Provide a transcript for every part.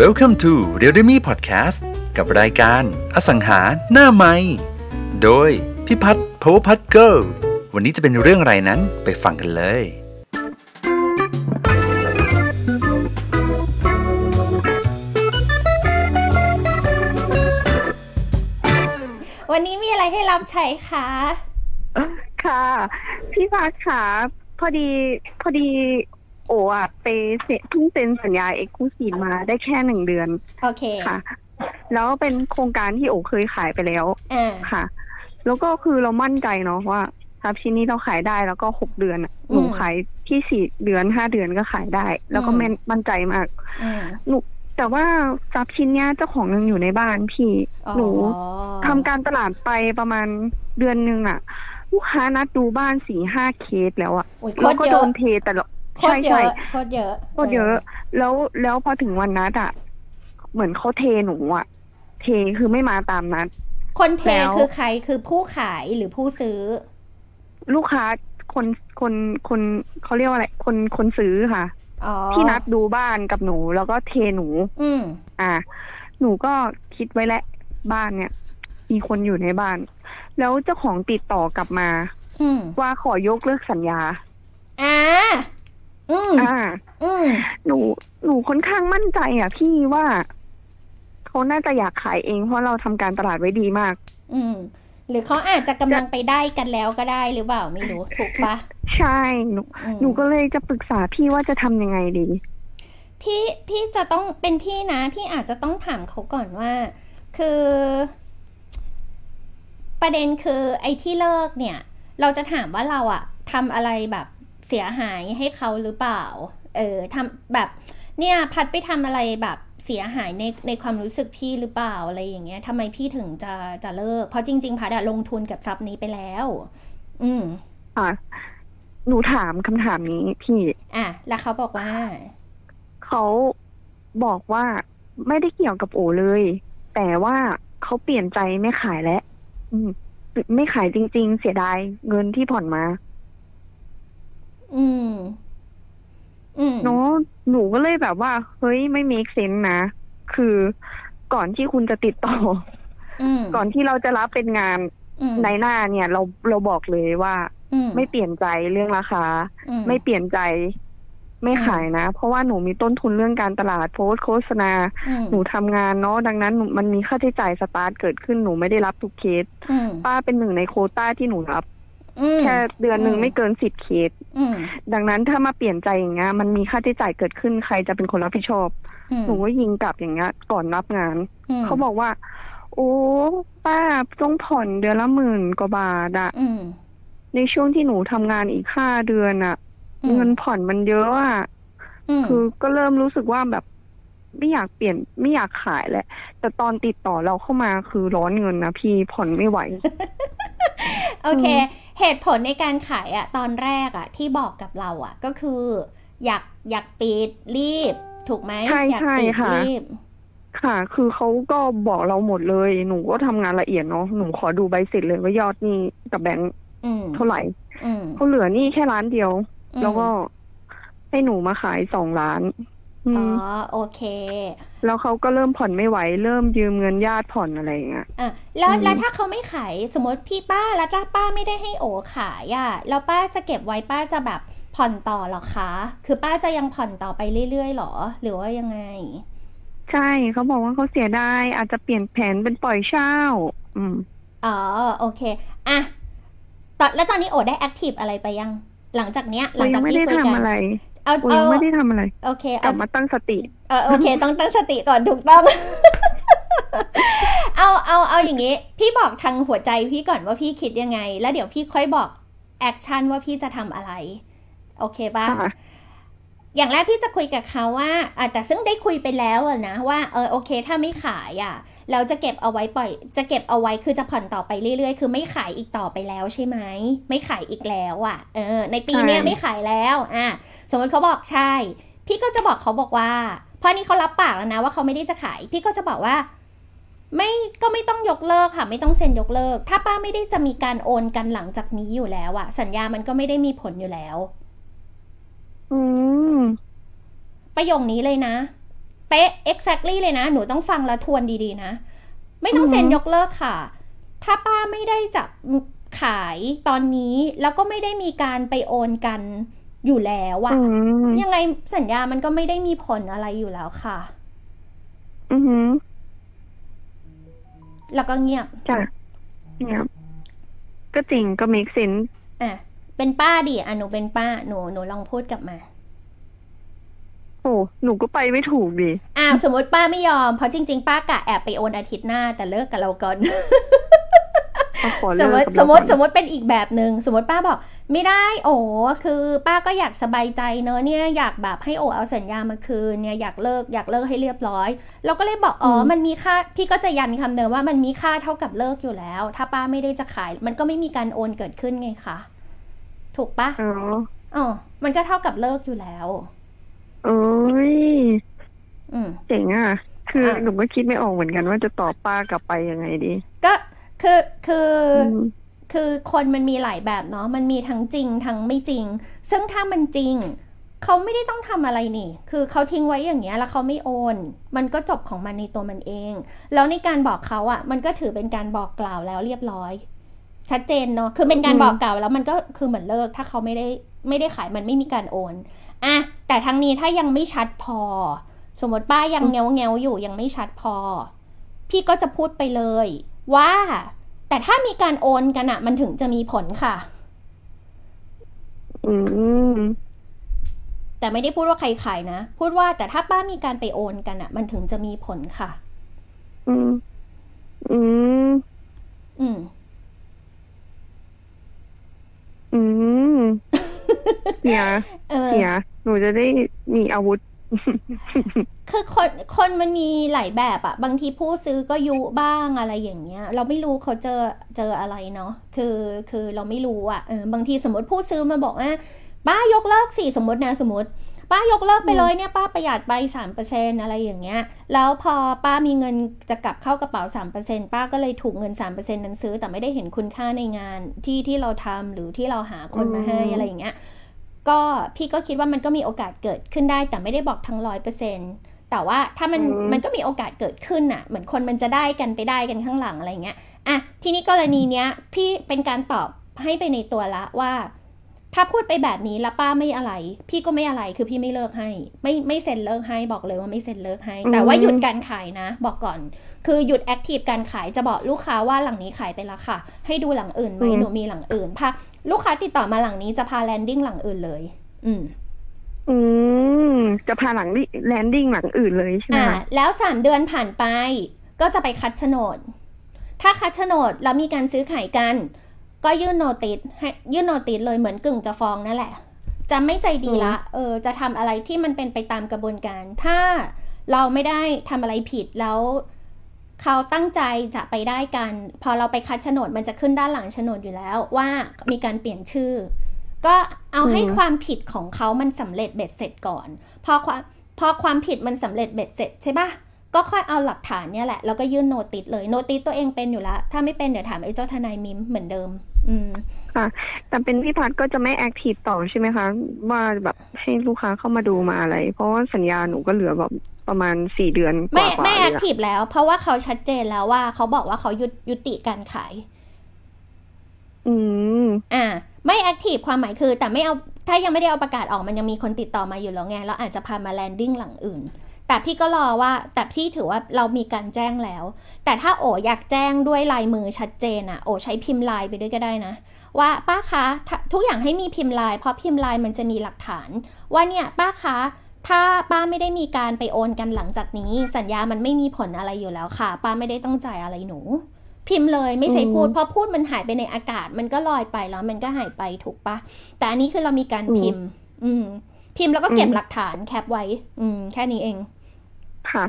Welcome to r e a l m e Podcast กับรายการอสังหาหน้าไม้โดยพิพัฒน์พาวพัฒเกิลวันนี้จะเป็นเรื่องอะไรนั้นไปฟังกันเลย วันนี้มีอะไรให้รับใช้คะค่ะ พี่พัดค่ะพอดีพอดีโออะไปเซ็นเพิ่งเซ็นสัญญาเอ็กซ์คลูซีฟมาได้แค่หนึ่งเดือนโอเคค่ะ แล้วเป็นโครงการที่โอเคยขายไปแล้วอ่าค่ะ แล้วก็คือเรามั่นใจเนาะว่าทรัพย์ชิ้นนี้เราขายได้แล้วก็หกเดือนอะหนูขายที่สี่เดือนห้าเดือนก็ขายได้ แล้วก็แม่นมั่นใจมากอืมหนูแต่ว่าทรัพย์ชิ้นเนี้ยเจ้าของยังอยู่ในบ้านพี่ อ๋อ หนูทำการตลาดไปประมาณเดือนหนึ่งอะลูกค้านัดดูบ้านสี่ห้าเคสแล้วอะโอ้ยโคแล้วตรก็เยโดอะนเทแต่ละ โคตใช่รเยใช่อะโคตรเยอะโคตรเยอะ แล้วแล้วพอถึงวันนัดอะเหมือนเขาเทหนูอะเทคือไม่มาตามนัด คนเทแล้วคือใครคือผู้ขายหรือผู้ซื้อ ลูกค้าคนคนคนเขาเรียกว่าอะไร คนคนซื้อค่ะอ๋อที่นัดดูบ้านกับหนูแล้วก็เทหนู อืมอ่า หนูก็คิดไว้แล้วบ้านเนี่ย มีคนอยู่ในบ้าน แล้วเจ้าของติดต่อกลับมาอืมว่าขอยกเลิกสัญญา อ่า อืมอ่า อืมหนูหนูค่อนข้างมั่นใจอะพี่ว่าเขาน่าจะอยากขายเองเพราะเราทำการตลาดไว้ดีมาก อืม หรือเขาอาจจะกำลังไปได้กันแล้วก็ได้หรือเปล่าไม่รู้ถูกปะใช่หนูอืมหนูก็เลยจะปรึกษาพี่ว่าจะทำยังไงดี พี่พี่จะต้องเป็นพี่นะ พี่อาจจะต้องถามเขาก่อนว่า คือ ประเด็นคือไอ้ที่เลิกเนี่ย เราจะถามว่าเราอะทำอะไรแบบ เสียหายให้เขาหรือเปล่า เออทำแบบเนี่ยพัดไปทำอะไรแบบเสียหายในในความรู้สึกพี่หรือเปล่าอะไรอย่างเงี้ยทำไมพี่ถึงจะจะเลิก เพราะจริง ๆ พัดอะลงทุนกับทรัพย์นี้ไปแล้ว อืมอะหนูถามคำถามนี้พี่ อะ แล้วเขาบอกว่า เขาบอกว่าไม่ได้เกี่ยวกับโอเลย แต่ว่าเขาเปลี่ยนใจไม่ขายแล้ว อืม ไม่ขายจริง ๆ เสียดายเงินที่ผ่อนมา อืม อืมเนาะหนูก็เลยแบบว่า เฮ้ยไม่ make sense นะ คือก่อนที่คุณจะติดต่ออืมก่อนที่เราจะรับเป็นงานอืมในหน้าเนี่ย เราเราบอกเลยว่าอืมไม่เปลี่ยนใจเรื่องราคาอืมไม่เปลี่ยนใจ ไม่อืมขายนะ เพราะว่าหนูมีต้นทุนเรื่องการตลาดโพสต์โฆษณาอืมหนูทำงานเนาะดังนั้นหนูมันมีค่าใช้จ่ายสตาร์ทเกิดขึ้นหนูไม่ได้รับทุกเคสอืมป้าเป็นหนึ่งในโควต้าที่หนูรับอืม แค่เดือนหนึ่งอืมไม่เกินสิบเคสอืมดังนั้นถ้ามาเปลี่ยนใจอย่างเงี้ย มันมีค่าใช้จ่ายเกิดขึ้นใครจะเป็นคนรับผิดชอบอืมหนูก็ยิงกลับอย่างเงี้ย ก่อนรับงานมเขาบอกว่า โอ้ป้าต้องผ่อนเดือนละหมื่นกว่าบาทอะอืมในช่วงที่หนูทำงานอีกห้าเดือนอะอืมเงินผ่อนมันเยอะอะอืมคือก็เริ่มรู้สึกว่าแบบ ไม่อยากเปลี่ยนไม่อยากขายแหละ แต่ตอนติดต่อเราเข้ามาคือร้อนเงินนะพี่ผ่อนไม่ไหว โอเค เหตุผลในการขายอะตอนแรกอะที่บอกกับเราอะก็คือ อยากอยากปิดรีบ ถูกไหมใช่อยากใช่ปิดค่ะรีบค่ะ คือเขาก็บอกเราหมดเลย หนูก็ทำงานละเอียดเนาะหนูขอดูใบเสร็จเลยว่ายอดหนี้กับแบงค์อืมเท่าไหร่อืมเขาเหลือหนี้แค่ล้านเดียวอืมแล้วก็ให้หนูมาขายสองล้าน อือ๋อมโอเค แล้วเขาก็เริ่มผ่อนไม่ไหว เริ่มยืมเงินญาติผ่อนอะไรอย่างเงี้ยอะแล้วอืมแล้วถ้าเขาไม่ขายสมมติพี่ป้าแล้วถ้าป้าไม่ได้ให้โอขายอะแล้วป้าจะเก็บไว้ป้าจะแบบผ่อนต่อเหรอคะ คือป้าจะยังผ่อนต่อไปเรื่อยๆหรอ หรือว่ายังไง ใช่เขาบอกว่าเขาเสียดายอาจจะเปลี่ยนแผนเป็นปล่อยเช่า อืมอ๋อโอเคอะตอนแล้วตอนนี้โอได้แอคทีฟอะไรไปยัง หลังจากเนี้ย หลังยัจากไม่ที่ได้คุยทำกันอะไร เอาโอ้เอายังไม่ได้ทำอะไร โอเคกลัเอาบมาตั้งสติเออโอเค ต้องตั้งสติก่อนถูกต้องเอาเอาเอาอย่างงี้ พี่บอกทางหัวใจพี่ก่อนว่าพี่คิดยังไง แล้วเดี๋ยวพี่ค่อยบอกแอคชั่นว่าพี่จะทำอะไร โอเคปะค่ะ อย่างแรกพี่จะคุยกับเขาว่าอะแต่ซึ่งได้คุยไปแล้วอะนะว่าเออโอเค ถ้าไม่ขายอะ เราจะเก็บเอาไว้ปล่อย จะเก็บเอาไว้คือจะผ่อนต่อไปเรื่อยๆ คือไม่ขายอีกต่อไปแล้วใช่ไหมไม่ขายอีกแล้วอะเออในปีเนี้ยใช่ไม่ขายแล้วอะสมมติเขาบอกใช่ พี่ก็จะบอกเขาบอกว่าเพราะนี่เขารับปากแล้วนะว่าเขาไม่ได้จะขาย พี่ก็จะบอกว่า ไม่ก็ไม่ต้องยกเลิกค่ะ ไม่ต้องเซ็นยกเลิก ถ้าป้าไม่ได้จะมีการโอนกันหลังจากนี้อยู่แล้วอะสัญญามันก็ไม่ได้มีผลอยู่แล้ว อืม ประโยคนี้เลยนะ เป๊ะ exactly เลยนะ หนูต้องฟังแล้วทวนดีๆนะ ไม่ต้องเซ็นยกเลิกค่ะ ถ้าป้าไม่ได้จะขายตอนนี้แล้วก็ไม่ได้มีการไปโอนกันอยู่แล้วอะอืมยังไงสัญญามันก็ไม่ได้มีผลอะไรอยู่แล้วค่ะ อือหือแล้วก็เงียบ จ้ะเนี่ยก็จริงก็ make sense อะ เป็นป้าดิอะหนูเป็นป้าหนูหนูลองพูดกลับมาโอ้หนูก็ไปไม่ถูกดิอ้าวสมมติป้าไม่ยอมเพราะจริง ๆ ป้ากะแอบไปโอนอาทิตย์หน้า แต่เลิกกับเราก่อนเอาขอสเลิมกมติกับสเรามมติก่อนสมมติเป็นอีกแบบหนึ่งสมมติป้าบอก ไม่ได้ โอ้คือ ป้าก็อยากสบายใจเนอะเนี่ยอยากแบบให้โอเอาสัญญามาคืนเนี่ยอยากเลิกอยากเลิกให้เรียบร้อย เราก็เลยบอกอ๋อมันมีค่าพี่ก็จะยันคำเดิมว่ามันมีค่าเท่ากับเลิกอยู่แล้ว ถ้าป้าไม่ได้จะขาย มันก็ไม่มีการโอนเกิดขึ้นไงคะ ถูกปะอ๋ออ๋อมันก็เท่ากับเลิกอยู่แล้วเอ้ยอืมเจ๋งอะ คืออะอะหนูก็คิดไม่ออกเหมือนกันว่าจะตอบป้ากลับไปยังไงดี ก็คือคืออมคือคนมันมีหลายแบบเนาะ มันมีทั้งจริงทั้งไม่จริง ซึ่งถ้ามันจริง เขาไม่ได้ต้องทำอะไรนี่ คือเขาทิ้งไว้อย่างเงี้ยแล้วเขาไม่โอน มันก็จบของมันในตัวมันเอง แล้วในการบอกเขาอะ่ะ มันก็ถือเป็นการบอกกล่าวแล้วเรียบร้อย ชัดเจนเนาะคือเป็นการอืมบอกกล่าวแล้วมันก็คือเหมือนเลิก ถ้าเขาไม่ได้ไม่ได้ขายมันไม่มีการโอนอะแต่ทั้งนี้ถ้ายังไม่ชัดพอ สมมติป้ายังเงวเงวๆอยู่ยังไม่ชัดพอ พี่ก็จะพูดไปเลย ว่า แต่ถ้ามีการโอนกันอะมันถึงจะมีผลค่ะ อืมแต่ไม่ได้พูดว่าใครขายนะ พูดว่าแต่ถ้าป้ามีการไปโอนกันอะมันถึงจะมีผลค่ะ อืม อืม อืม อืมเสียเออเสียหนูจะได้มีอาวุธ คือคนคนมันมีหลายแบบอะบางทีผู้ซื้อก็ยุบ้างอะไรอย่างเงี้ย เราไม่รู้เขาเจอเจออะไรเนาะคือคือเราไม่รู้อะเออบางทีสมมติผู้ซื้อมาบอกว่าป้ายกเลิกสิสมมตินะสมมติ ป้ายกเลิกไปเลยเนี่ยป้าประหยัดไปสามเปอร์เซ็นอะไรอย่างเงี้ย แล้วพอป้ามีเงินจะกลับเข้ากระเป๋าสามเปอร์เซ็นป้าก็เลยถูกเงินสามเปอร์เซ็นนั้นซื้อ แต่ไม่ได้เห็นคุณค่าในงานที่ที่เราทำหรือที่เราหาคนมาให้อืมอะไรอย่างเงี้ย ก็พี่ก็คิดว่ามันก็มีโอกาสเกิดขึ้นได้ แต่ไม่ได้บอกทั้งร้อยเปอร์เซ็นแต่ว่าถ้ามันอืมมันก็มีโอกาสเกิดขึ้นน่ะ เหมือนคนมันจะได้กันไปได้กันข้างหลังอะไรเงี้ยอะทีนี้กรณีเนี้ยพี่เป็นการตอบให้ไปในตัวละว่า ถ้าพูดไปแบบนี้แล้วป้าไม่อะไร พี่ก็ไม่อะไรคือพี่ไม่เลิกให้ ไม่ไม่เซ็นเลิกให้บอกเลยว่าไม่เซ็นเลิกให้ แต่ว่าหยุดการขายนะ บอกก่อน คือหยุด active การขายจะบอกลูกค้าว่าหลังนี้ขายไปแล้วค่ะ ให้ดูหลังอื่นไหมอืมหนูมีหลังอื่นพาลูกค้าติดต่อมาหลังนี้จะพา landing หลังอื่นเลย อืมอืมจะพาหลังดิ landing หลังอื่นเลยใช่ไหมอ่าคะแล้วสามเดือนผ่านไป ก็จะไปคัดโฉนด ถ้าคัดโฉนดแล้วมีการซื้อขายกัน ก็ยื่น notice ให้ยื่น notice เลยเหมือนกึ่งจะฟ้องนั่นแหละ จะไม่ใจดีละ เออ จะทำอะไรที่มันเป็นไปตามกระบวนการ ถ้าเราไม่ได้ทำอะไรผิดแล้ว เขาตั้งใจจะไปได้กัน พอเราไปคัดโฉนดมันจะขึ้นด้านหลังโฉนดอยู่แล้ว ว่ามีการเปลี่ยนชื่อ ก็เอาให้อืมความผิดของเขามันสำเร็จเบ็ดเสร็จก่อน พอความพอความผิดมันสำเร็จเบ็ดเสร็จใช่ปะก็ค่อยเอาหลักฐานเนี่ยแหละ แล้วก็ยื่นโนติสเลย โนติสตัวเองเป็นอยู่แล้ว ถ้าไม่เป็นเดี๋ยวถามไอ้เจ้าทนายมิมเหมือนเดิม อืม ค่ะ แต่เป็นพี่พัดก็จะไม่แอคทีฟต่อใช่ไหมคะ ว่าแบบให้ลูกค้าเข้ามาดูมาอะไร เพราะว่าสัญญาหนูก็เหลือแบบประมาณสี่เดือนกไม่ว่าๆไม่เลแอยคอะทีฟแล้ว เพราะว่าเขาชัดเจนแล้วว่าเขาบอกว่าเขายุดยุติการขาย อืม อ่า ไม่แอคทีฟความหมายคือ แต่ไม่เอาถ้ายังไม่ได้เอาประกาศออกมันยังมีคนติดต่อมาอยู่แล้วไงเราอาจจะพามาแลนดิ้งหลังอื่น แต่พี่ก็รอว่า แต่พี่ถือว่าเรามีการแจ้งแล้ว แต่ถ้าโออยากแจ้งด้วยลายมือชัดเจนอะโอใช้พิมพ์ลายไปด้วยก็ได้นะ ว่าป้าคะถ้าทุกอย่างให้มีพิมพ์ลาย เพราะพิมพ์ลายมันจะมีหลักฐาน ว่าเนี่ยป้าคะถ้าป้าไม่ได้มีการไปโอนกันหลังจากนี้ สัญญามันไม่มีผลอะไรอยู่แล้วค่ะ ป้าไม่ได้ต้องจ่ายอะไรหนู พิมพ์เลยไม่ใช่พูดอืมเพราะพูดมันหายไปในอากาศ มันก็ลอยไปแล้วมันก็หายไปถูกปะแต่อันนี้คือเรามีการอืมพิมพ์ อืมพิมพ์แล้วก็เก็บอืมหลักฐานแคปไว้ อืม แค่นี้เอง ค่ะ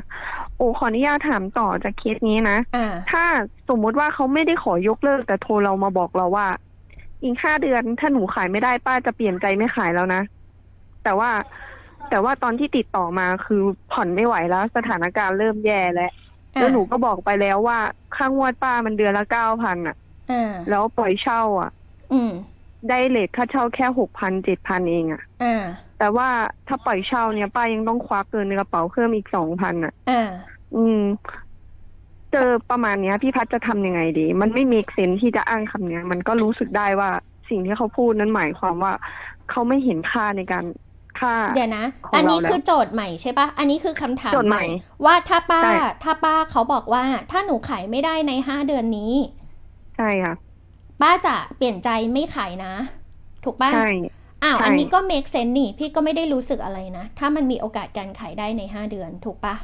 โอ้ขออนุญาตถามต่อจากเคสนี้นะ อ่า ถ้าสมมุติว่าเขาไม่ได้ขอยกเลิกแต่โทรเรามาบอกเราว่า อีกห้าเดือนถ้าหนูขายไม่ได้ป้าจะเปลี่ยนใจไม่ขายแล้วนะ แต่ว่าแต่ว่าตอนที่ติดต่อมาคือผ่อนไม่ไหวแล้ว สถานการณ์เริ่มแย่แล้วอ่าแล้วหนูก็บอกไปแล้วว่าค่างวดป้ามันเดือนละเก้าพันอะ อ่า แล้วปล่อยเช่าอะ อืม ได้เลทค่าเช่าแค่หกพันเจ็ดพันเองอะอ่าแต่ว่าถ้าปล่อยเช่าเนี่ยป้ายังต้องควักเกินในกระเป๋าเพิ่มอีกสองพันอะอ่าอืม เจอประมาณเนี้ย พี่พัดจะทำยังไงดี มันไม่มีเซนที่จะอ้างคำเนี้ย มันก็รู้สึกได้ว่าสิ่งที่เขาพูดนั้นหมายความว่า เขาไม่เห็นค่าในการค่า เดี๋ยวนะ ของอันนี้เราแล้วคือโจทย์ใหม่ใช่ปะอันนี้คือคำถามโจทย์ใหม่ว่าถ้าป้า ใช่ ถ้าป้าเขาบอกว่า ถ้าหนูขายไม่ได้ในห้าเดือนนี้ ใช่ค่ะ ป้าจะเปลี่ยนใจไม่ขายนะ ถูกป่ะใช่อ้าวใช่อันนี้ก็ make sense นี่ พี่ก็ไม่ได้รู้สึกอะไรนะ ถ้ามันมีโอกาสการขายได้ในห้าเดือนถูกปะ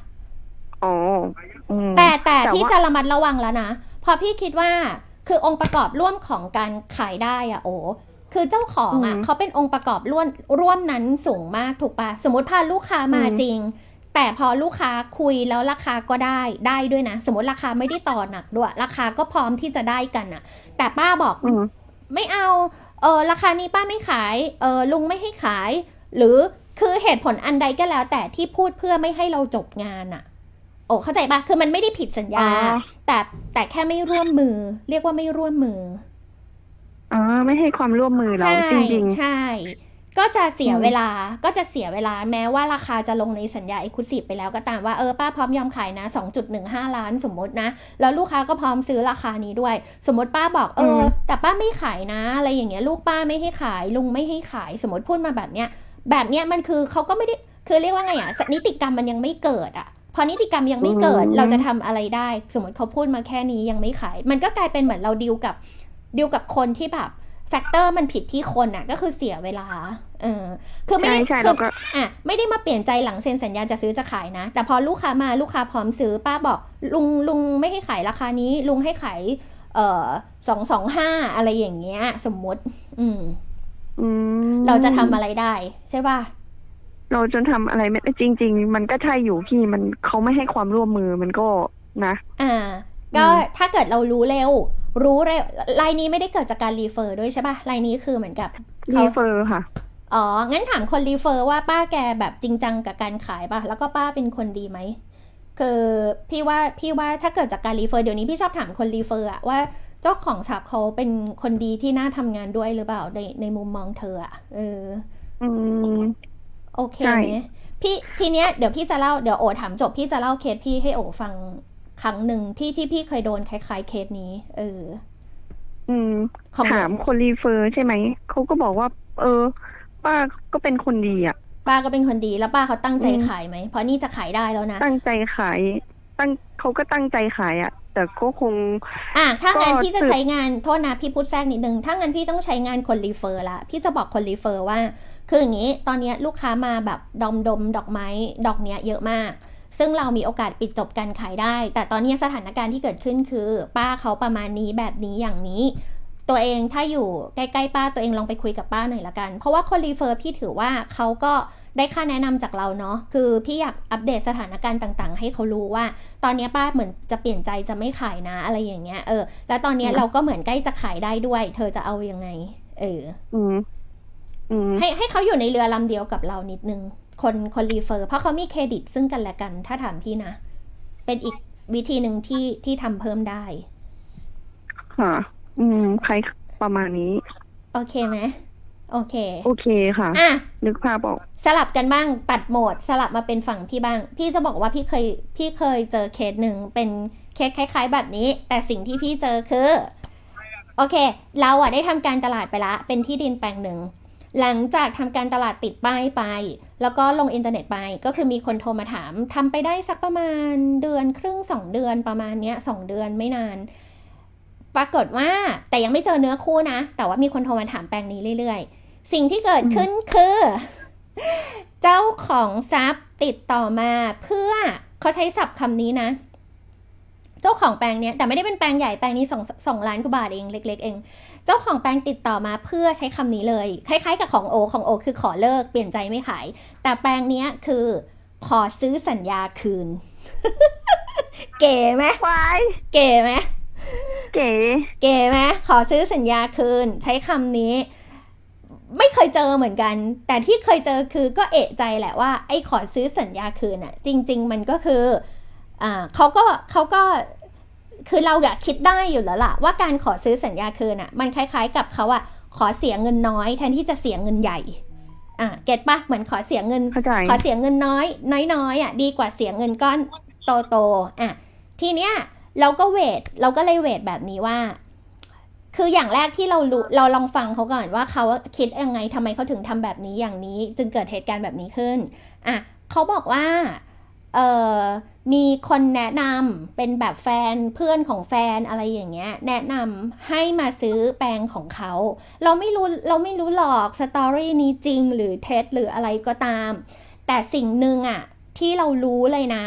อ๋ออืมแต่แต่แต่พี่ว่าจะระมัดระวังแล้วนะเพราะพี่คิดว่าคือองค์ประกอบร่วมของการขายได้อะโอคือเจ้าของอะเขาเป็นองค์ประกอบร่วมร่วมนั้นสูงมากถูกปะสมมติพาลูกค้ามาจริง แต่พอลูกค้าคุยแล้วราคาก็ได้ได้ด้วยนะ สมมติราคาไม่ได้ต่อหนักด้วย ราคาก็พร้อมที่จะได้กันอะแต่ป้าบอกอืมไม่เอาเออราคานี้ป้าไม่ขายเออลุงไม่ให้ขาย หรือคือเหตุผลอันใดก็แล้ว แต่ที่พูดเพื่อไม่ให้เราจบงานอะโอ้เข้าใจปะคือมันไม่ได้ผิดสัญญาอ๋อแต่แต่แค่ไม่ร่วมมือ เรียกว่าไม่ร่วมมืออ๋อไม่ให้ความร่วมมือเราใช่จริงใช่ ก็จะเสียอืมเวลาก็จะเสียเวลาแม้ว่าราคาจะลงในสัญญาเอก u s i v e ไปแล้วก็ตามว่าเออป้าพร้อมยอมขายนะ 2.15 ล้านสมมตินะ แล้วลูกค้าก็พร้อมซื้อราคานี้ด้วย สมมติป้าบอกเออ แต่ป้าไม่ขายนะ อะไรอย่างเงี้ยลูกป้าไม่ให้ขายลุงไม่ให้ขายสมมติพูดมาแบบเนี้ยแบบเนี้ยมันคือเขาก็ไม่ได้คือเรียกว่าไงอะนิติกรรมมันยังไม่เกิดอะพอนิติกรรมยังไม่เกิดอืมเราจะทำอะไรได้ สมมติเขาพูดมาแค่นี้ยังไม่ขาย มันก็กลายเป็นเหมือนเราดีลกับดีลกับคนที่แบบ factor มันผิดที่คนอะก็คือเสียเวลา เออคือๆไม่ใช่ได้ใช่คืเราอก็อะไม่ได้มาเปลี่ยนใจหลังเซ็นสัญญาจะซื้อจะขายนะ แต่พอลูกค้ามาลูกค้าพร้อมซื้อป้าบอกลุงลุงไม่ให้ขายราคานี้ ลุงให้ขายเอ่อสองสองห้าอะไรอย่างเงี้ย สมมติอืมอืมเราจะทำอะไรได้ ใช่ป่ะเราจะทำอะไรไม่ได้จริง ๆ มันก็ใช่อยู่พี่มันเขาไม่ให้ความร่วมมือมันก็นะ อ่า ก็อืมถ้าเกิดเรารู้เร็ว รู้เร็วรายนี้ไม่ได้เกิดจากการ refer ด้วยใช่ป่ะรายนี้คือเหมือนกับรีเขา refer ค่ะ อ๋อ งั้นถามคน refer ว่าป้าแกแบบจริงจังกับการขายป่ะ แล้วก็ป้าเป็นคนดีไหม คือพี่ว่าพี่ว่าถ้าเกิดจากการ refer เดี๋ยวนี้พี่ชอบถามคน refer อะว่าเจ้าของทรัพย์เขาเป็นคนดีที่น่าทำงานด้วยหรือเปล่าในในมุมมองเธออะเออ อืม โอเคใช่ไหมพี่ทีเนี้ยเดี๋ยวพี่จะเล่าเดี๋ยวโอถามจบพี่จะเล่าเคสพี่ให้โอฟังครั้งหนึ่งที่ที่พี่เคยโดนคล้ายๆเคสนี้ เออ อืมของถามคน refer ใช่ไหม เขาก็บอกว่า เออ ป้าก็เป็นคนดีอะ ป้าก็เป็นคนดีแล้วป้าเขาตั้งใจอืมขายไหมเพราะนี่จะขายได้แล้วนะ ตั้งใจขาย ตั้งเขาก็ตั้งใจขายอะ แต่ก็คง อะถ้างั้นก็พี่จะสืบใช้งานโทษนะพี่พูดแทรกนิดนึงถ้างั้นพี่ต้องใช้งานคนรีเฟอร์ละพี่จะบอกคนรีเฟอร์ว่า คืออย่างนี้ ตอนเนี้ยลูกค้ามาแบบดอมดมดอกไม้ดอกเนี้ยเยอะมากซึ่งเรามีโอกาสปิดจบการขายได้ แต่ตอนเนี้ยสถานการณ์ที่เกิดขึ้นคือ ป้าเขาประมาณนี้แบบนี้อย่างนี้ ตัวเองถ้าอยู่ใกล้ๆป้าตัวเองลองไปคุยกับป้าหน่อยละกัน เพราะว่าคนรีเฟอร์พี่ถือว่าเขาก็ได้ค่าแนะนำจากเราเนาะคือพี่อยากอัปเดตสถานการณ์ต่าง ๆ ให้เขารู้ว่า ตอนเนี้ยป้าเหมือนจะเปลี่ยนใจจะไม่ขายนะอะไรอย่างเงี้ยเออ แล้วตอนเนี้ยอืมเราก็เหมือนใกล้จะขายได้ด้วย เธอจะเอายังไง เอออืมอืมให้ให้เขาอยู่ในเรือลำเดียวกับเรานิดนึง คนคนรีเฟอร์ เพราะเขามีเครดิตซึ่งกันและกัน ถ้าถามพี่นะ เป็นอีกวิธีหนึ่งที่ที่ทำเพิ่มได้ ค่ะ อืมใครประมาณนี้ โอเคไหมโอเค โอเคค่ะ อะ นึกภาพออก สลับกันบ้างตัดโหมด สลับมาเป็นฝั่งพี่บ้าง พี่จะบอกว่าพี่เคยพี่เคยเจอเคสหนึ่งเป็นเคสคล้าย ๆ แบบนี้ แต่สิ่งที่พี่เจอคือ โอเค เราอะได้ทำการตลาดไปละ เป็นที่ดินแปลงหนึ่ง หลังจากทำการตลาดติดป้ายไป แล้วก็ลงอินเทอร์เน็ตไป ก็คือมีคนโทรมาถามทำไปได้สักประมาณเดือนครึ่งสองเดือนประมาณเนี้ยสองเดือนไม่นาน ปรากฏว่าแต่ยังไม่เจอเนื้อคู่นะ แต่ว่ามีคนโทรมาถามแปลงนี้เรื่อยๆ สิ่งที่เกิดขึ้นคือ เจ้าของทรัพย์ติดต่อมาเพื่อเขาใช้ศัพท์คำนี้นะ เจ้าของแปลงเนี้ยแต่ไม่ได้เป็นแปลงใหญ่แปลงนี้สองสองล้านกว่าบาทเองเล็ก ๆ เอง เจ้าของแปลงติดต่อมาเพื่อใช้คำนี้เลย คล้าย ๆ กับของโอของโอ คือขอเลิกเปลี่ยนใจไม่ขาย แต่แปลงเนี้ยคือขอซื้อสัญญาคืน เก๋ไหมวายเก๋ไหม เก๋เก๋ไหมขอซื้อสัญญาคืน ใช้คำนี้ ไม่เคยเจอเหมือนกัน แต่ที่เคยเจอคือก็เอะใจแหละว่า ไอ้ขอซื้อสัญญาคืนอะจริง ๆ มันก็คืออ่าเขาก็เขาก็คือเราอยากคิดได้อยู่แล้วล่ะ ว่าการขอซื้อสัญญาคืนอะมันคล้าย ๆ กับเขาอะขอเสียเงินน้อย แทนที่จะเสียเงินใหญ่อะเก็ตปะเหมือนขอเสียเงินเข้าใจขอเสียเงินน้อย น้อยๆอะดีกว่าเสียเงินก้อนโตๆอะทีเนี้ย เราก็เวทเราก็เลยเวทแบบนี้ว่า คืออย่างแรกที่เรารู้เราลองฟังเขาก่อนว่าเขาคิดยังไงทำไมเขาถึงทำแบบนี้อย่างนี้จึงเกิดเหตุการณ์แบบนี้ขึ้นอะเขาบอกว่าเออมีคนแนะนำเป็นแบบแฟนเพื่อนของแฟนอะไรอย่างเงี้ย แนะนำให้มาซื้อแปรงของเขา เราไม่รู้เราไม่รู้หรอกสตอรี่นี้จริงหรือเท็จหรืออะไรก็ตาม แต่สิ่งหนึ่งอะที่เรารู้เลยนะ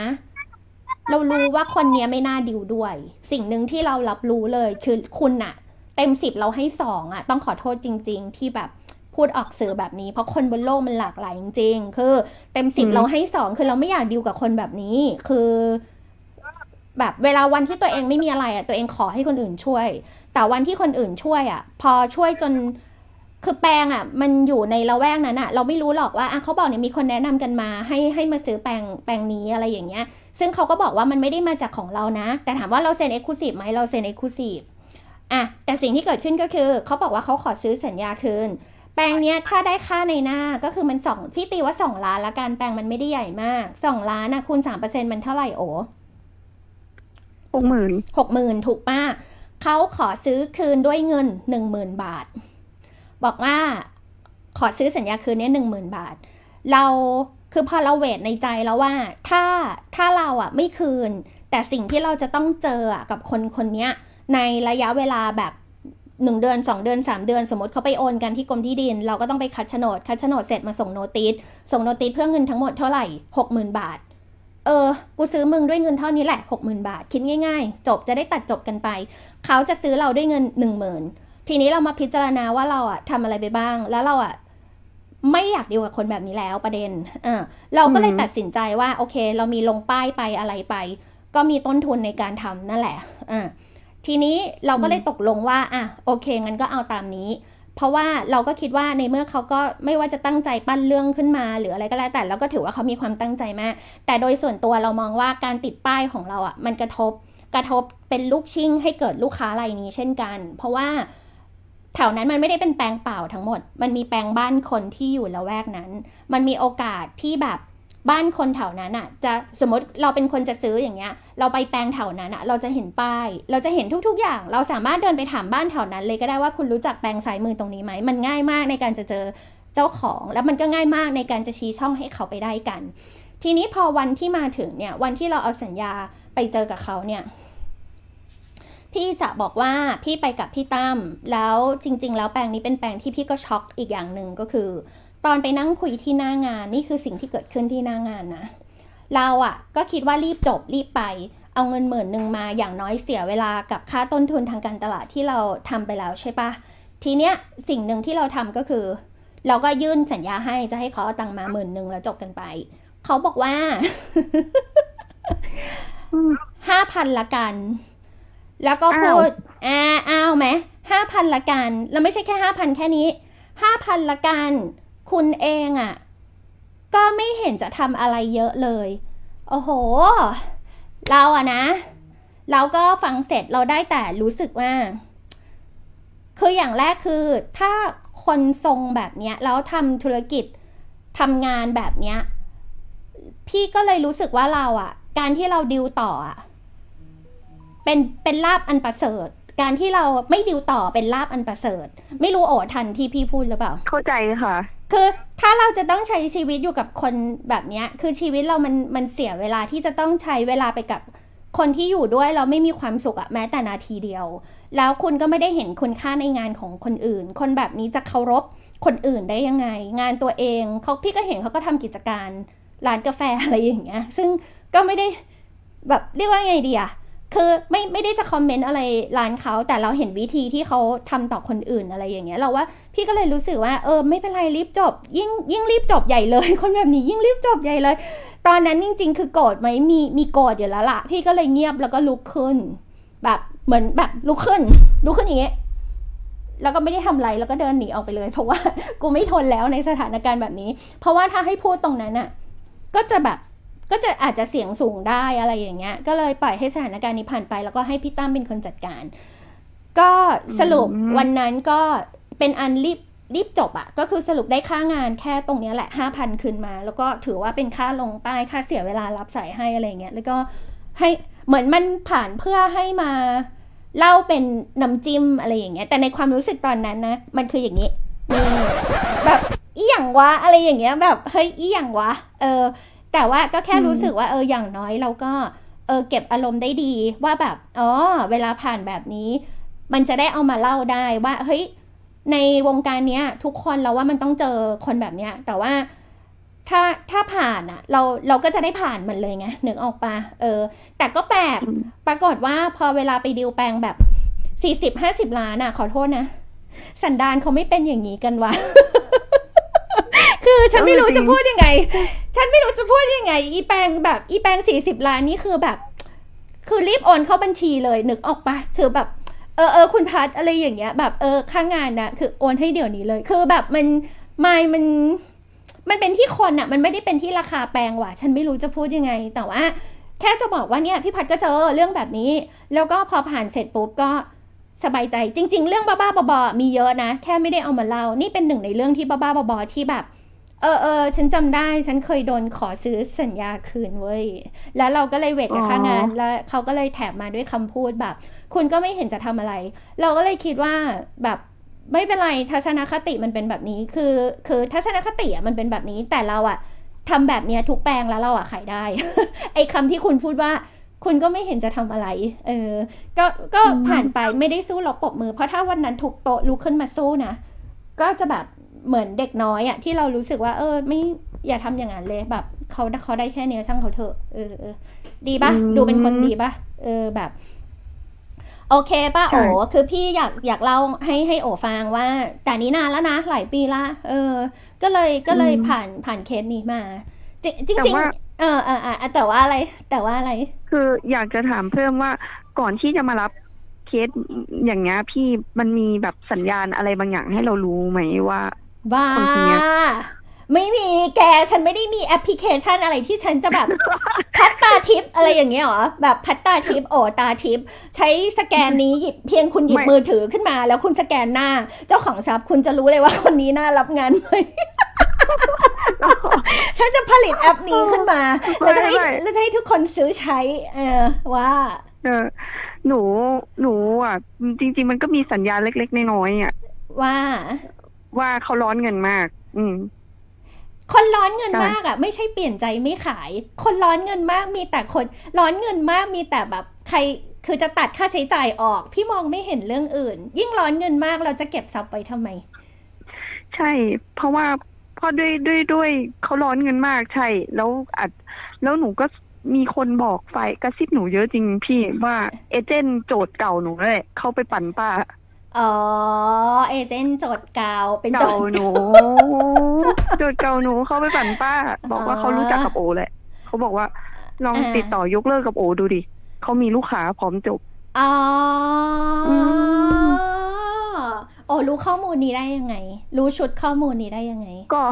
เรารู้ว่าคนเนี้ยไม่น่าดิวด้วย สิ่งหนึ่งที่เรารับรู้เลยคือคุณอะเต็มสิบเราให้สองอะต้องขอโทษจริง ๆ ที่แบบพูดออกสื่อแบบนี้ เพราะคนบนโลกมันหลากหลายจริง ๆ คือ เต็มสิบอืมเราให้สองคือเราไม่อยากดิวกับคนแบบนี้ คือ แบบเวลาวันที่ตัวเองไม่มีอะไรอะตัวเองขอให้คนอื่นช่วย แต่วันที่คนอื่นช่วยอะพอช่วยจน คือแปลงอะมันอยู่ในละแวกนั้นอะ เราไม่รู้หรอกว่าอะเขาบอกเนี่ยมีคนแนะนำกันมา ให้ให้มาซื้อแปลงแปลงนี้อะไรอย่างเงี้ย ซึ่งเขาก็บอกว่ามันไม่ได้มาจากของเรานะ แต่ถามว่าเราเซ็น exclusive ไหมเราเซ็น exclusive อะแต่สิ่งที่เกิดขึ้นก็คือเขาบอกว่าเขาขอซื้อสัญญาคืน แปลงเนี้ยถ้าได้ค่านายหน้าก็คือมันสองพี่ตีว่าสองล้านละกันแปลงมันไม่ได้ใหญ่มากสองล้านนะคูณสามเปอร์เซ็นมันเท่าไหร่โอหกหมื่นหกหมื่นถูกป้าเขาขอซื้อคืนด้วยเงินหนึ่งหมื่นบาท บอกว่าขอซื้อสัญญาคืนนี้หนึ่งหมื่นบาท เราคือพอเราเวทในใจแล้วว่า ถ้าถ้าเราอะไม่คืน แต่สิ่งที่เราจะต้องเจอกับคนคนนี้ในระยะเวลาแบบหนึ่งเดือนสองเดือนสามเดือนสมมติเขาไปโอนกันที่กรมที่ดิน เราก็ต้องไปคัดโฉนดคัดโฉนดเสร็จมาส่งโนติสส่งโนติสเพื่อเงินทั้งหมดเท่าไหร่หกหมื่นบาท เออ กูซื้อมึงด้วยเงินเท่านี้แหละหกหมื่นบาท คิดง่าย ๆ จบจะได้ตัดจบกันไป เขาจะซื้อเราด้วยเงินหนึ่งหมื่น ทีนี้เรามาพิจารณาว่าเราอะทำอะไรไปบ้าง แล้วเราอะไม่อยากดีลกับคนแบบนี้แล้วประเด็นเออเราก็เลยตัดสินใจว่า โอเค เรามีลงป้ายไปอะไรไป ก็มีต้นทุนในการทำนั่นแหละอ่าทีนี้เราก็เลยตกลงว่าอะโอเคงั้นก็เอาตามนี้ เพราะว่าเราก็คิดว่าในเมื่อเขาก็ไม่ว่าจะตั้งใจปั้นเรื่องขึ้นมาหรืออะไรก็แล้วแต่เราก็ถือว่าเขามีความตั้งใจมาก แต่โดยส่วนตัวเรามองว่าการติดป้ายของเราอะมันกระทบกระทบเป็นลูกชิ่งให้เกิดลูกค้ารายนี้เช่นกัน เพราะว่า แถวนั้นมันไม่ได้เป็นแปลงเปล่าทั้งหมด มันมีแปลงบ้านคนที่อยู่ละแวกนั้น มันมีโอกาสที่แบบบ้านคนแถวนั้นอะ จะสมมติเราเป็นคนจะซื้ออย่างเงี้ย เราไปแปลงแถวนั้นอะ เราจะเห็นป้าย เราจะเห็นทุก ๆ อย่าง เราสามารถเดินไปถามบ้านแถวนั้น เลยก็ได้ว่าคุณรู้จักแปลงสายมือตรงนี้ไหม มันง่ายมากในการจะเจอเจ้าของ แล้วมันก็ง่ายมากในการจะชี้ช่องให้เขาไปได้กัน ทีนี้พอวันที่มาถึงเนี่ย วันที่เราเอาสัญญาไปเจอกับเขาเนี่ย พี่จะบอกว่าพี่ไปกับพี่ตั้มแล้วจริง ๆ แล้วแปลงนี้เป็นแปลงที่พี่ก็ช็อกอีกอย่างหนึ่งก็คือ ตอนไปนั่งคุยที่หน้างานนี่คือสิ่งที่เกิดขึ้นที่หน้างานนะ เราอะ่ะก็คิดว่ารีบจบรีบไปเอาเงินหมื่นหนึ่งมาอย่างน้อยเสียเวลากับค่าต้นทุนทางการตลาดที่เราทำไปแล้วใช่ปะทีเนี้ยสิ่งหนึ่งที่เราทำก็คือ เราก็ยื่นสัญญาให้จะให้เขาเอาตังค์มาหมื่นหนึ่งแล้วจบกันไป เขาบอกว่าห้าพันละกัน แล้วก็พูดอ่าอ้าวไหมห้าพันละกัน แล้วไม่ใช่แค่ห้าพันแค่นี้ห้าพันละกัน คุณเองอะ่ะ ก็ไม่เห็นจะทำอะไรเยอะเลย โอ้โห เราอะนะ เราก็ฟังเสร็จเราได้แต่รู้สึกว่า คืออย่างแรกคือ ถ้าคนทรงแบบเนี้ยแล้วทำธุรกิจทำงานแบบเนี้ย พี่ก็เลยรู้สึกว่าเราอะการที่เราดิวต่ออะ เป็นเป็นลาบอันประเสริฐ การที่เราไม่ดิวต่อเป็นลาบอันประเสริฐ ไม่รู้โอทันที่พี่พูดหรือเปล่า เข้าใจค่ะ คือถ้าเราจะต้องใช้ชีวิตอยู่กับคนแบบเนี้ยคือชีวิตเรามันมันเสียเวลาที่จะต้องใช้เวลาไปกับคนที่อยู่ด้วยเราไม่มีความสุขอะแม้แต่นาทีเดียว แล้วคุณก็ไม่ได้เห็นคุณค่าในงานของคนอื่น คนแบบนี้จะเคารพคนอื่นได้ยังไง งานตัวเองเขาพี่ก็เห็นเขาก็ทำกิจการร้านกาแฟอะไรอย่างเงี้ย ซึ่งก็ไม่ได้แบบเรียกว่าไงดีอะ คือไม่ไม่ได้จะคอมเมนต์อะไรร้านเขาแต่เราเห็นวิธีที่เขาทำต่อคนอื่นอะไรอย่างเงี้ยเราว่าพี่ก็เลยรู้สึกว่าเออไม่เป็นไรรีบจบ ยิ่งยิ่งรีบจบใหญ่เลย คนแบบนี้ยิ่งรีบจบใหญ่เลย ตอนนั้นจริง ๆ คือโกรธไหมมีมีโกรธอยู่แล้วล่ะ พี่ก็เลยเงียบแล้วก็ลุกขึ้น แบบเหมือนแบบลุกขึ้นลุกขึ้นอย่างเงี้ยแล้วก็ไม่ได้ทำอะไรแล้วก็เดินหนีออกไปเลย เพราะว่ากูไม่ทนแล้วในสถานการณ์แบบนี้ เพราะว่าถ้าให้พูดตรงนั้นอะก็จะแบบ ก็จะอาจจะเสียงสูงได้อะไรอย่างเงี้ย ก็เลยปล่อยให้สถานการณ์นี้ผ่านไป แล้วก็ให้พี่ตั้มเป็นคนจัดการ ก็สรุปอืมวันนั้นก็เป็นอันรีบรีบจบอะก็คือสรุปได้ค่างานแค่ตรงเนี้ยแหละห้าพันคืนมา แล้วก็ถือว่าเป็นค่าลงป้ายค่าเสียเวลารับสายให้อะไรเงี้ยแล้วก็ให้เหมือนมันผ่านเพื่อให้มาเล่าเป็นน้ำจิ้มอะไรอย่างเงี้ยแต่ในความรู้สึกตอนนั้นนะ มันคืออย่างนี้นี่แบบอีหยังวะอะไรอย่างเงี้ยแบบเฮ้ยอีหยังวะเออ แต่ว่าก็แค่รู้สึกว่าเอออย่างน้อยเราก็เออเก็บอารมณ์ได้ดีว่าแบบอ๋อเวลาผ่านแบบนี้ มันจะได้เอามาเล่าได้ว่าเฮ้ยในวงการเนี้ย ทุกคนเราว่ามันต้องเจอคนแบบเนี้ย แต่ว่าถ้าถ้าผ่านอะเราเราก็จะได้ผ่านมันเลยไงนึกออกปะเออ แต่ก็แปลกปรากฏว่าพอเวลาไปดิวแปลงแบบสี่สิบห้าสิบล้านอะขอโทษนะ สันดานเขาไม่เป็นอย่างนี้กันวะ คือฉันไม่รู้จะพูดยังไง ฉันไม่รู้จะพูดยังไง อีแปลงแบบอีแปลงสี่สิบล้านนี่คือแบบ คือรีบโอนเข้าบัญชีเลยนึกออกปะคือแบบเออเออคุณพัดอะไรอย่างเงี้ย แบบเออค่างงานนะคือโอนให้เดี๋ยวนี้เลย คือแบบมันไม่มันมันเป็นที่คนอะมันไม่ได้เป็นที่ราคาแปลงว่ะ ฉันไม่รู้จะพูดยังไง แต่ว่า แค่จะบอกว่าเนี่ยพี่พัดก็เจอเรื่องแบบนี้ แล้วก็พอผ่านเสร็จปุ๊บก็สบายใจจริง ๆ เรื่องบ้าๆบอๆมีเยอะนะ แค่ไม่ได้เอามาเล่า นี่เป็นหนึ่งในเรื่องที่บ้าๆบอๆที่แบบ เออเออฉันจำได้ฉันเคยโดนขอซื้อสัญญาคืนเว้ย แล้วเราก็เลยเวทกับค่างาน แล้วเขาก็เลยแถบมาด้วยคำพูดแบบ คุณก็ไม่เห็นจะทำอะไร เราก็เลยคิดว่าแบบไม่เป็นไรทัศนคติมันเป็นแบบนี้ คือคือทัศนคติอะมันเป็นแบบนี้แต่เราอะทำแบบเนี้ยทุกแปลงแล้วเราอะขายได้ ไอ้คำที่คุณพูดว่าคุณก็ไม่เห็นจะทำอะไร เออ ก็ก็ผ่านไปไม่ได้สู้เราปรบมือ เพราะถ้าวันนั้นถูกโต๊ะลุกขึ้นมาสู้นะ ก็จะแบบ เหมือนเด็กน้อยอะที่เรารู้สึกว่า เออ ไม่อย่าทำอย่างนั้นเลยแบบเขาเขาได้แค่เนี้ยช่างเขาเถอะเออเออดีปะอืมดูเป็นคนดีปะเออแบบ โอเคป้าใช่โอคือพี่อยากอยากเล่าให้ให้โอฟังว่า แต่นี้นานแล้วนะหลายปีละเออ ก็เลยก็เลยผ่านผ่านเคสนี้มา จริงจริงแต่ว่าเออเออเออแต่ว่าอะไร แต่ว่าอะไร คืออยากจะถามเพิ่มว่าก่อนที่จะมารับเคสอย่างเงี้ยพี่มันมีแบบสัญญาณอะไรบางอย่างให้เรารู้ไหมว่า บ้าคนคนเนี้ยไม่มีแกฉันไม่ได้มีแอปพลิเคชันอะไรที่ฉันจะแบบ พัดตาทิปอะไรอย่างเงี้ยหรอ แบบพัดตาทิปโอตาทิป ใช้สแกนนี้หยิบเพียงคุณหยิบไม่มือถือขึ้นมา แล้วคุณสแกนหน้า เจ้าของทรัพย์คุณจะรู้เลยว่าคนนี้น่ารับงานไหมฉันจะผลิตแอปนี้ขึ้นมา แล้วจะให้ไม่ไม่แล้วจะให้ทุกคนซื้อใช้ เออว่า เออ หนู หนูอะ จริง ๆ มันก็มีสัญญาณเล็ก ๆ น้อยๆอะว่า ว่าเขาร้อนเงินมาก อืม คนร้อนเงินใช่มากอะ ไม่ใช่เปลี่ยนใจไม่ขาย คนร้อนเงินมากมีแต่คนร้อนเงินมากมีแต่แบบ ใครคือจะตัดค่าใช้จ่ายออก พี่มองไม่เห็นเรื่องอื่น ยิ่งร้อนเงินมากเราจะเก็บทรัพย์ไว้ทำไม ใช่ เพราะว่าเพราะด้วยด้วยด้วยเขาร้อนเงินมากใช่ แล้วอัดแล้วหนูก็มีคนบอกไฟกระซิบหนูเยอะจริงพี่ว่าเอเจนต์โจทย์เก่าหนูเลยเข้าไปปั่นป้า อ๋อ เอเจนต์โจทย์เก่าเป็นโจเก่าทย์หนูโจทย์เก่าหนูเข้าไปปั่นป้า บอกว่าอ๋อเขารู้จักกับโอแหละเขาบอกว่าลองอ่าติดต่อยกเลิกกับโอดูดิเขามีลูกค้าพร้อมจบ อ๋ออม โอ้รู้ข้อมูลนี้ได้ยังไง รู้ชุดข้อมูลนี้ได้ยังไง ก็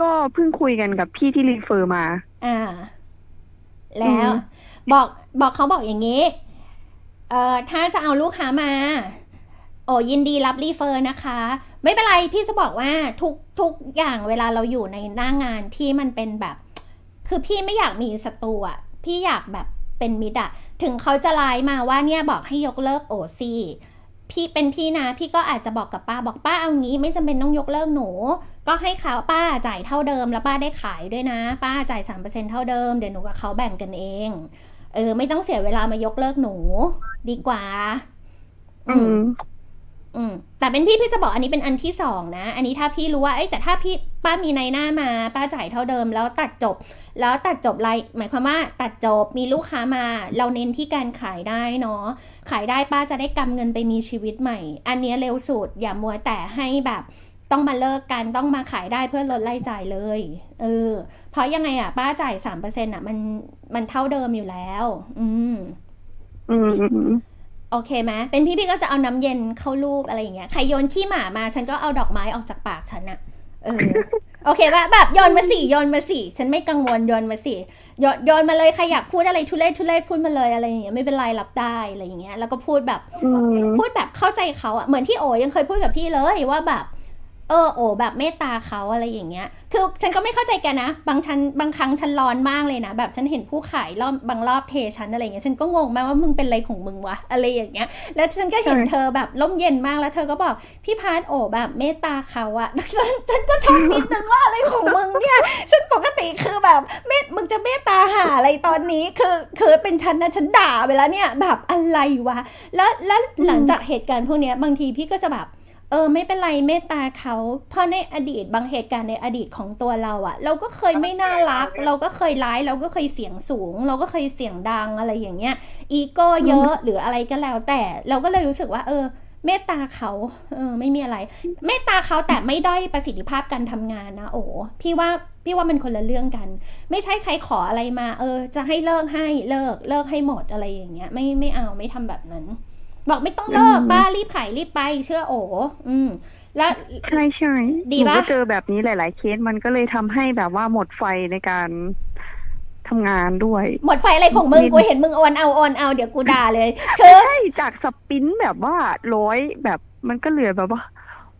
ก็เพิ่งคุยกันกับพี่ที่รีเฟอร์มา อ่า แล้วอืม บอกบอกเขาบอกอย่างนี้ เอ่อถ้าจะเอาลูกค้ามาโอ้ยินดีรับรีเฟอร์นะคะ ไม่เป็นไรพี่จะบอกว่าทุกทุกอย่างเวลาเราอยู่ในหน้างานที่มันเป็นแบบ คือพี่ไม่อยากมีศัตรูอะพี่อยากแบบเป็นมิตรอะถึงเขาจะไลน์มาว่าเนี่ยบอกให้ยกเลิกโอซีพี่เป็นพี่นะพี่ก็อาจจะบอกกับป้าบอกป้าเอางี้ ไม่จำเป็นต้องยกเลิกหนู ก็ให้เขาป้าจ่ายเท่าเดิมแล้วป้าได้ขายด้วยนะ ป้าจ่ายสามเปอร์เซ็นเท่าเดิมเดี๋ยวหนูกับเขาแบ่งกันเองเออ ไม่ต้องเสียเวลามายกเลิกหนู ดีกว่า อืม อืมแต่เป็นพี่พี่จะบอกอันนี้เป็นอันที่สองนะ อันนี้ถ้าพี่รู้ว่า เอ้แต่ถ้าพี่ป้ามีนายหน้ามา ป้าจ่ายเท่าเดิม แล้วตัดจบ แล้วตัดจบไรหมายความว่า ตัดจบมีลูกค้ามา เราเน้นที่การขายได้เนาะขายได้ป้าจะได้กำเงินไปมีชีวิตใหม่ อันนี้เร็วสุดอย่ามัวแต่ให้แบบต้องมาเลิกกันต้องมาขายได้เพื่อลดรายจ่ายเลยเออเพราะยังไงอะ ป้าจ่ายสามเปอร์เซ็นต์อะมันมันเท่าเดิมอยู่แล้ว อืมอืม โอเคไหมเป็นพี่พี่ก็จะเอาน้ำเย็นเข้ารูปอะไรอย่างเงี้ยใครโยนขี้หมามา ฉันก็เอาดอกไม้ออกจากปากฉันอะเออโอเคป่ะแบบโยนมาสิโยนมาสิฉันไม่กังวลโยนมาสิโยนโยนมาเลยใครอยากพูดอะไรทุเรศทุเรศพูดมาเลยอะไรอย่างเงี้ยไม่เป็นไรรับได้อะไรอย่างเงี้ยแล้วก็พูดแบบอืมพูดแบบเข้าใจเขาอะเหมือนที่โอยังเคยพูดกับพี่เลยว่าแบบ เออโอแบบเมตตาเขาอะไรอย่างเงี้ย คือฉันก็ไม่เข้าใจแกันนะ บางชันบางครั้งฉันร้อนมากเลยนะ แบบฉันเห็นผู้ขายรอบบางรอบเทฉันอะไรอย่างเงี้ย ฉันก็งงมากว่ามึงเป็นอะไรของมึงวะอะไรอย่างเงี้ย แล้วฉันก็เห็นใช่เธอแบบร่มเย็นมากแล้วเธอก็บอกพี่พาร์ทโอแบบเมตตาเขาอะฉันฉันก็ช็อกนิดนึงว่าอะไรของมึงเนี่ย ซึ่งปกติคือแบบเมตมึงจะเมตตาหาอะไรตอนนี้ คือคือเป็นฉันนะฉันด่าไปแล้วเนี่ยแบบอะไรวะ แล้วแล้วหลังจากเหตุการณ์พวกเนี้ยบางทีพี่ก็จะแบบ เออไม่เป็นไรเมตตาเขา เพราะในอดีตบางเหตุการณ์ในอดีตของตัวเราอะเราก็เคยไม่น่ารัก เราก็เคยร้าย เราก็เคยเสียงสูง เราก็เคยเสียงดังอะไรอย่างเงี้ย อีโก้เยอะหรืออะไรก็แล้ว แต่เราก็เลยรู้สึกว่า เออ เมตตาเขาเออไม่มีอะไร เมตตาเขาแต่ไม่ด้อยประสิทธิภาพการทำงานนะโอ้พี่ว่าพี่ว่ามันคนละเรื่องกัน ไม่ใช่ใครขออะไรมา เออ จะให้เลิกให้เลิกเลิกให้หมดอะไรอย่างเงี้ย ไม่ไม่เอาไม่ทำแบบนั้น บอกไม่ต้องเลิกอืมป้ารีบขายรีบไปเชื่อโออืมแล้วใช่ใช่ดีหนูปะก็เจอแบบนี้หลาย ๆ เคสมันก็เลยทำให้แบบว่าหมดไฟในการทำงานด้วย หมดไฟอะไรของมึงนิดกูเห็นมึงออนเอาออนเอาเดี๋ยวกูด่าเลยคือใช่จากสปรินต์แบบว่าร้อยแบบมันก็เหลือแบบว่า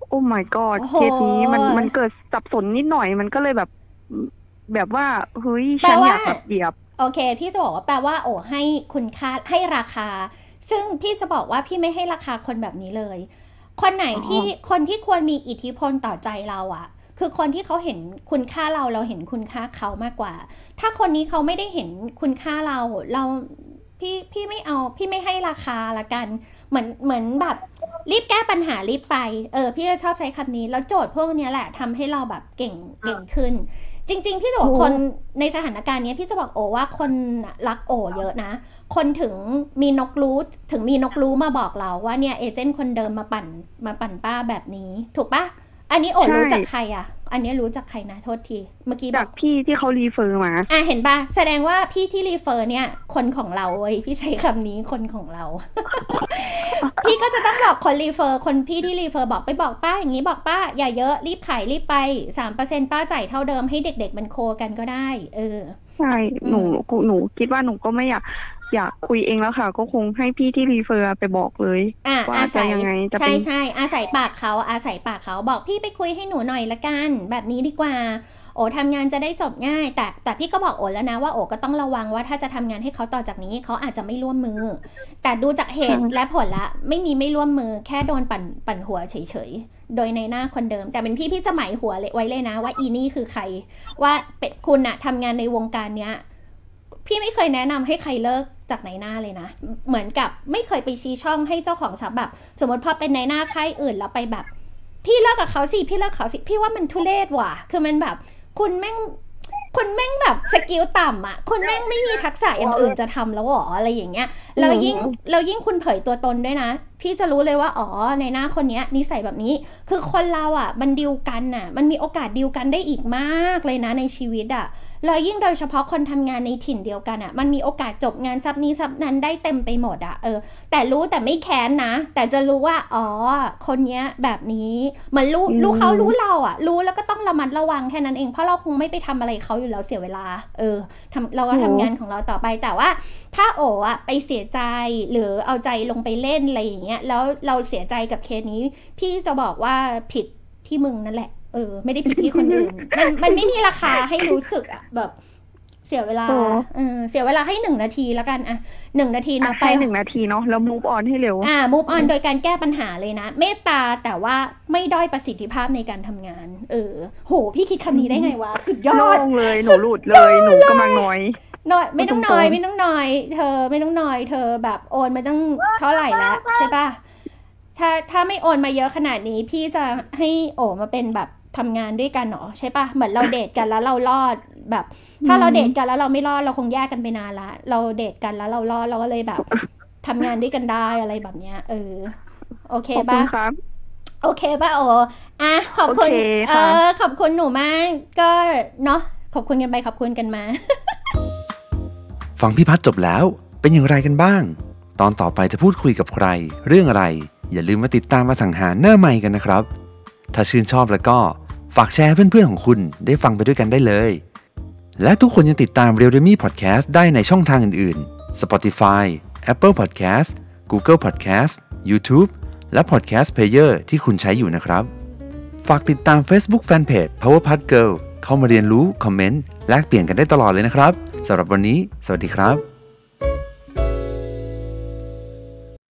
โอ้ my god โอ้โหเคสนี้มันมันเกิดสับสนนิดหน่อยมันก็เลยแบบ แบบว่าเฮ้ยฉันอยากแบบเหยียบโอเค พี่จะบอกว่าแปลว่า โอ้ให้คุณค่าให้ราคา ซึ่งพี่จะบอกว่าพี่ไม่ให้ราคาคนแบบนี้เลย คนไหนที่คนที่ควรมีอิทธิพลต่อใจเราอะคือคนที่เขาเห็นคุณค่าเราเราเห็นคุณค่าเขามากกว่า ถ้าคนนี้เขาไม่ได้เห็นคุณค่าเราเราพี่พี่ไม่เอาพี่ไม่ให้ราคาละกัน เหมือนเหมือนแบบ รีบแก้ปัญหารีบไป เออ พี่จะชอบใช้คำนี้ แล้วโจทย์พวกเนี้ยแหละทำให้เราแบบเก่งเก่งขึ้น จริง ๆ พี่จะบอกคนในสถานการณ์นี้พี่จะบอกโอว่าคนรักโอเยอะนะ คนถึงมีนกรู้ถึงมีนกรู้มาบอกเราว่าเนี่ยเอเจนต์คนเดิมมาปั่นมาปั่นป้าแบบนี้ ถูกปะ อันนี้โอใช่รู้จากใครอะ อันนี้รู้จากใครนะโทษที เมื่อกี้บจาอกกพี่ที่เขารีเฟอร์มา อะเห็นปะแสดงว่าพี่ที่รีเฟอร์เนี่ย คนของเราเว้ยพี่ใช้คำนี้คนของเรา พี่ก็จะต้องบอกคนรีเฟอร์ คนพี่ที่รีเฟอร์บอกไปบอกป้าอย่างนี้บอกป้า อย่าเยอะรีบขายรีบไปสามเปอร์เซ็นป้าจ่ายเท่าเดิมให้เด็ก ๆ มันโคกันก็ได้ เออ ใช่อืมหนูหนูคิดว่าหนูก็ไม่อยาก อยากคุยเองแล้วค่ะ ก็คงให้พี่ที่รีเฟอร์ไปบอกเลยอะว่าอาศัยจะยังไงจะเป็นใช่ใช่อาศัยปากเขาอาศัยปากเขาบอกพี่ไปคุยให้หนูหน่อยละกัน แบบนี้ดีกว่า โอทำงานจะได้จบง่าย แต่แต่พี่ก็บอกโอแล้วนะว่าโอก็ต้องระวังว่าถ้าจะทำงานให้เขาต่อจากนี้เขาอาจจะไม่ร่วมมือ แต่ดูจากเหตุอืมและผลละไม่มีไม่ร่วมมือแค่โดนปั่นปั่นหัวเฉยๆ โดยในหน้าคนเดิม แต่เป็นพี่พี่จะหมายหัวเลยไว้เลยนะ ว่าอีนี่คือใคร ว่าเป็ดคุณอะทำงานในวงการเนี้ย พี่ไม่เคยแนะนำให้ใครเลิก จากในหน้าเลยนะ เหมือนกับไม่เคยไปชี้ช่องให้เจ้าของทรัพย์แบบ สมมติพอเป็นในหน้าค่ายอื่นแล้วไปแบบ พี่เลิกกับเขาสิพี่เลิกเขาสิพี่ว่ามันทุเรศว่ะ คือมันแบบ คุณแม่งคุณแม่งแบบสกิลต่ำอะคุณแม่งไม่มีทักษะอย่างอื่นจะทำแล้วหรออะไรอย่างเงี้ยแล้วยิ่งแล้วยิ่งคุณเผยตัวตนด้วยนะ พี่จะรู้เลยว่าอ๋อในหน้าคนเนี้ยนิสัยแบบนี้ คือคนเราอะ มันดิวกันน่ะ มันมีโอกาสดิวกันได้อีกมากเลยนะในชีวิตอะ แล้วยิ่งโดยเฉพาะคนทำงานในถิ่นเดียวกันอะ มันมีโอกาสจบงานซับนี้ซับนั้นได้เต็มไปหมดอะเออ แต่รู้แต่ไม่แค้นนะ แต่จะรู้ว่า อ๋อ คนเนี้ยแบบนี้เหมือนรู้อืมรู้เขารู้เราอะ รู้แล้วก็ต้องระมัดระวังแค่นั้นเอง เพราะเราคงไม่ไปทำอะไรเขาอยู่แล้วเสียเวลา เออทำเราก็ทำงานของเราต่อไป แต่ว่า ถ้าโออะไปเสียใจหรือเอาใจลงไปเล่นอะไรอย่างเงี้ย แล้วเราเสียใจกับเคสนี้ พี่จะบอกว่าผิดที่มึงนั่นแหละ เออ ไม่ได้ผิดที่คนอื่นมันมันไม่มีราคาให้รู้สึกอะแบบเสียเวลาโอ้เออเสียเวลาให้หนึ่งนาทีแล้วกันอะหนึ่งนาทีอะนะไปใช่หนึ่งนาทีเนาะแล้ว move on ให้เร็ว อ่า move on โดยการแก้ปัญหาเลยนะ เมตตาแต่ว่าไม่ด้อยประสิทธิภาพในการทำงาน เออ โห พี่คิดคำนี้ได้ไงวะ สุดยอโล่ดงเลย หนูหลุดเลย หนูกำลังน้อยน้อย ไม่ต้องตรงๆน้อย ไม่ต้องน้อย เธอไม่ต้องน้อย เธอแบบโอนมาตั้งเท่าไหร่แล้วใช่ปะถ้าถ้าไม่โอนมาเยอะขนาดนี้ พี่จะให้โอมาเป็นแบบ ทำงานด้วยกันเหรอใช่ปะเหมือนเราเดทกันแล้วเรารอดแบบ ถ้าเราเดทกันแล้วเราไม่รอดเราคงแยกกันไปนานละ เราเดทกันแล้วเรารอดเราก็เลยแบบทำงานด้วยกันได้อะไรแบบเนี้ย เออ โอเคขอบคุปะณครับโอเคป่ะโออะขอบคุณโอเคเอค่ะอขอบคุณหนูมาก ก็เนาะขอบคุณกันไปขอบคุณกันมา ฟังพี่พัฒน์จบแล้ว เป็นอย่างไรกันบ้าง ตอนต่อไปจะพูดคุยกับใคร เรื่องอะไร อย่าลืมมาติดตามมาสังหารหน้าใหม่กันนะครับ ถ้าชื่นชอบแล้วก็ฝากแชร์ให้เพื่อนๆของคุณได้ฟังไปด้วยกันได้เลย และทุกคนยังติดตาม r e a l d e m y Podcast ได้ในช่องทางอื่นๆ Spotify Apple Podcast Google Podcast YouTube และ Podcast Player ที่คุณใช้อยู่นะครับ ฝากติดตาม Facebook Fanpage Power Pad Girl เข้ามาเรียนรู้ คอมเมนต์ แลกเปลี่ยนกันได้ตลอดเลยนะครับสำหรับวันนี้ สวัสดีครับ